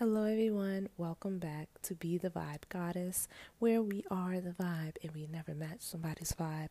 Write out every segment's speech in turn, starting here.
Hello, everyone. Welcome back to Be the Vibe Goddess, where we are the vibe and we never match somebody's vibe.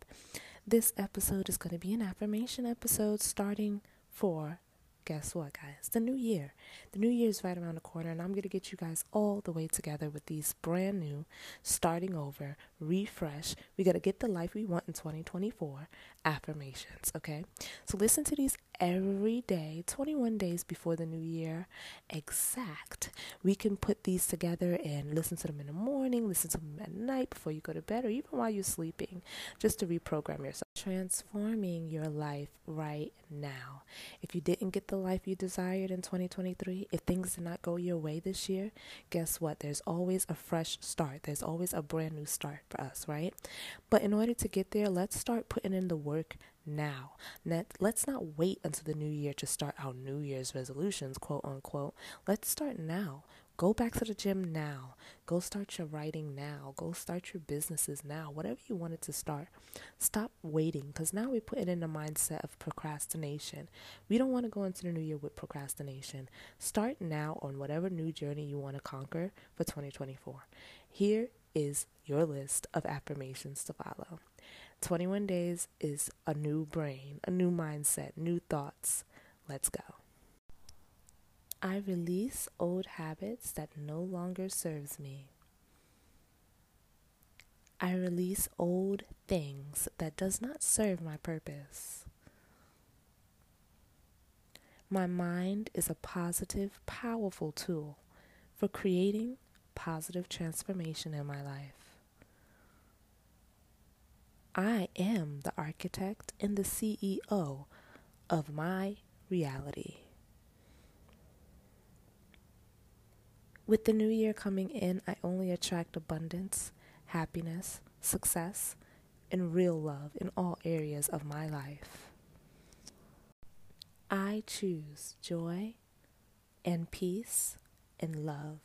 This episode is going to be an affirmation episode starting for guess what, guys? The new year. The new year is right around the corner, and I'm going to get you guys all the way together with these brand new, starting over, refresh. We got to get the life we want in 2024 affirmations, okay? So listen to these every day, 21 days before the new year, exact. We can put these together and listen to them in the morning, listen to them at night before you go to bed, or even while you're sleeping, just to reprogram yourself. Transforming your life right now. If you didn't get the life you desired in 2023, if things did not go your way this year, guess what? There's always a fresh start. There's always a brand new start for us, right? But in order to get there, let's start putting in the work now. Let's not wait until the new year to start our New Year's resolutions, quote unquote. Let's start now. Go back to the gym now. Go start your writing now. Go start your businesses now. Whatever you wanted to start. Stop waiting because now we put it in the mindset of procrastination. We don't want to go into the new year with procrastination. Start now on whatever new journey you want to conquer for 2024. Here is your list of affirmations to follow. 21 days is a new brain, a new mindset, new thoughts. Let's go. I release old habits that no longer serves me. I release old things that does not serve my purpose. My mind is a positive, powerful tool for creating positive transformation in my life. I am the architect and the CEO of my reality. With the new year coming in, I only attract abundance, happiness, success, and real love in all areas of my life. I choose joy and peace and love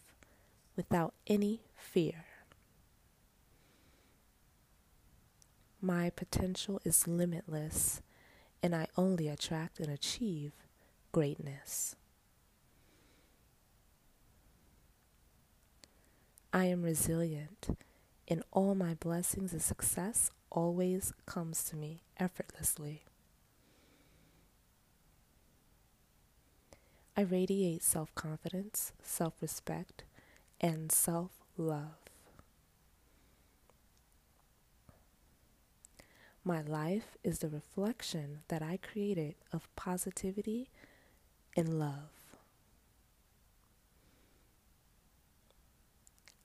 without any fear. My potential is limitless, and I only attract and achieve greatness. I am resilient, and all my blessings and success always comes to me effortlessly. I radiate self confidence, self respect, and self love. My life is the reflection that I created of positivity and love.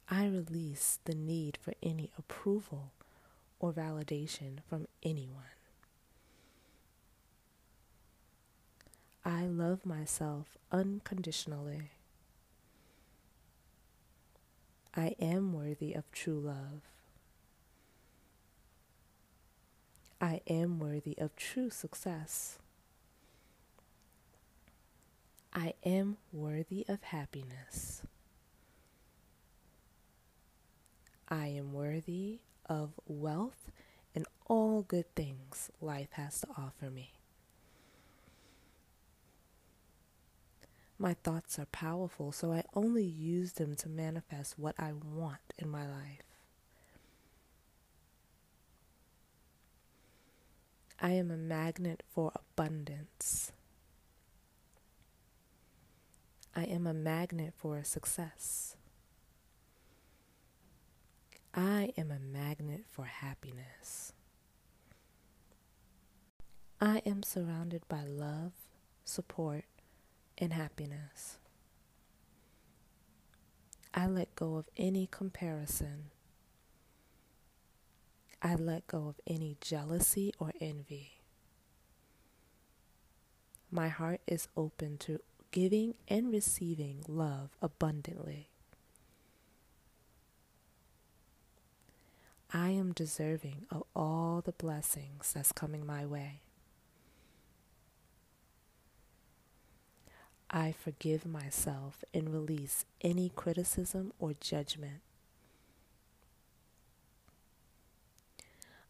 I release the need for any approval or validation from anyone. I love myself unconditionally. I am worthy of true love. I am worthy of true success. I am worthy of happiness. I am worthy of wealth and all good things life has to offer me. My thoughts are powerful, so I only use them to manifest what I want in my life. I am a magnet for abundance. I am a magnet for success. I am a magnet for happiness. I am surrounded by love, support, and happiness. I let go of any comparison. I let go of any jealousy or envy. My heart is open to giving and receiving love abundantly. I am deserving of all the blessings that's coming my way. I forgive myself and release any criticism or judgment.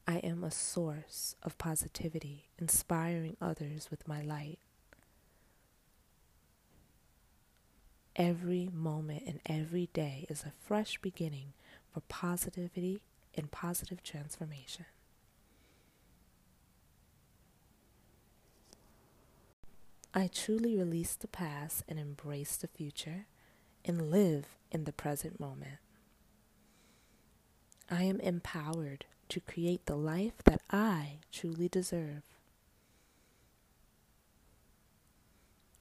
I am a source of positivity, inspiring others with my light. every moment and every day is a fresh beginning for positivity and positive transformation. I truly release the past and embrace the future and live in the present moment. I am empowered to create the life that I truly deserve.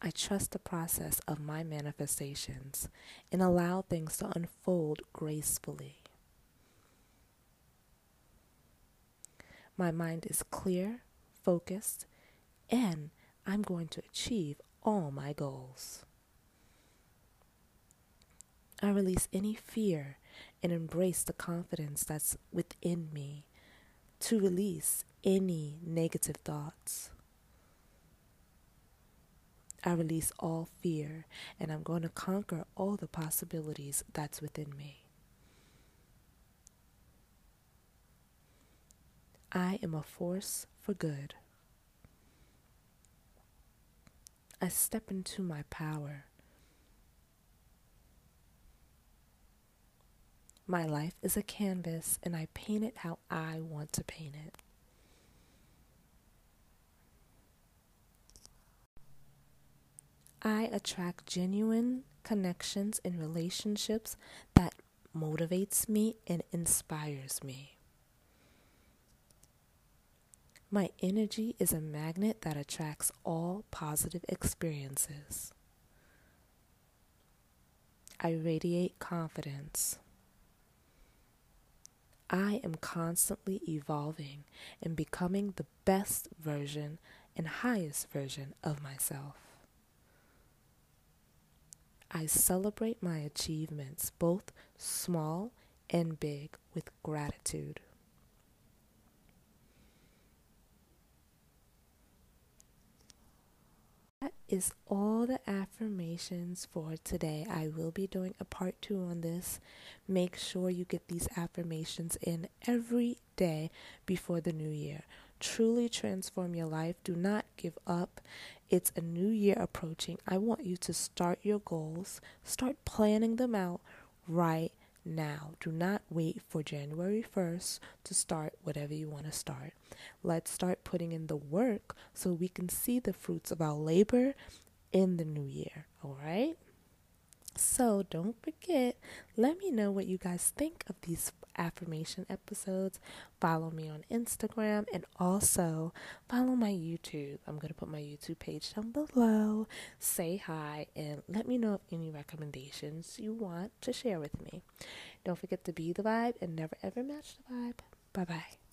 I trust the process of my manifestations and allow things to unfold gracefully. My mind is clear, focused, and I'm going to achieve all my goals. I release any fear and embrace the confidence that's within me to release any negative thoughts. I release all fear and I'm going to conquer all the possibilities that's within me. I am a force for good. I step into my power. My life is a canvas and I paint it how I want to paint it. I attract genuine connections and relationships that motivates me and inspires me. My energy is a magnet that attracts all positive experiences. I radiate confidence. I am constantly evolving and becoming the best version and highest version of myself. I celebrate my achievements, both small and big, with gratitude. That is all the affirmations for today. I will be doing a part two on this. Make sure you get these affirmations in every day before the new year. Truly transform your life. Do not give up. It's a new year approaching. I want you to start your goals, start planning them out right now. Do not wait for January 1st to start whatever you want to start. Let's start putting in the work so we can see the fruits of our labor in the new year. All right? So don't forget, let me know what you guys think of these affirmation episodes. Follow me on Instagram and also follow my YouTube. I'm going to put my YouTube page down below. Say hi and let me know of any recommendations you want to share with me. Don't forget to be the vibe and never ever match the vibe. Bye bye.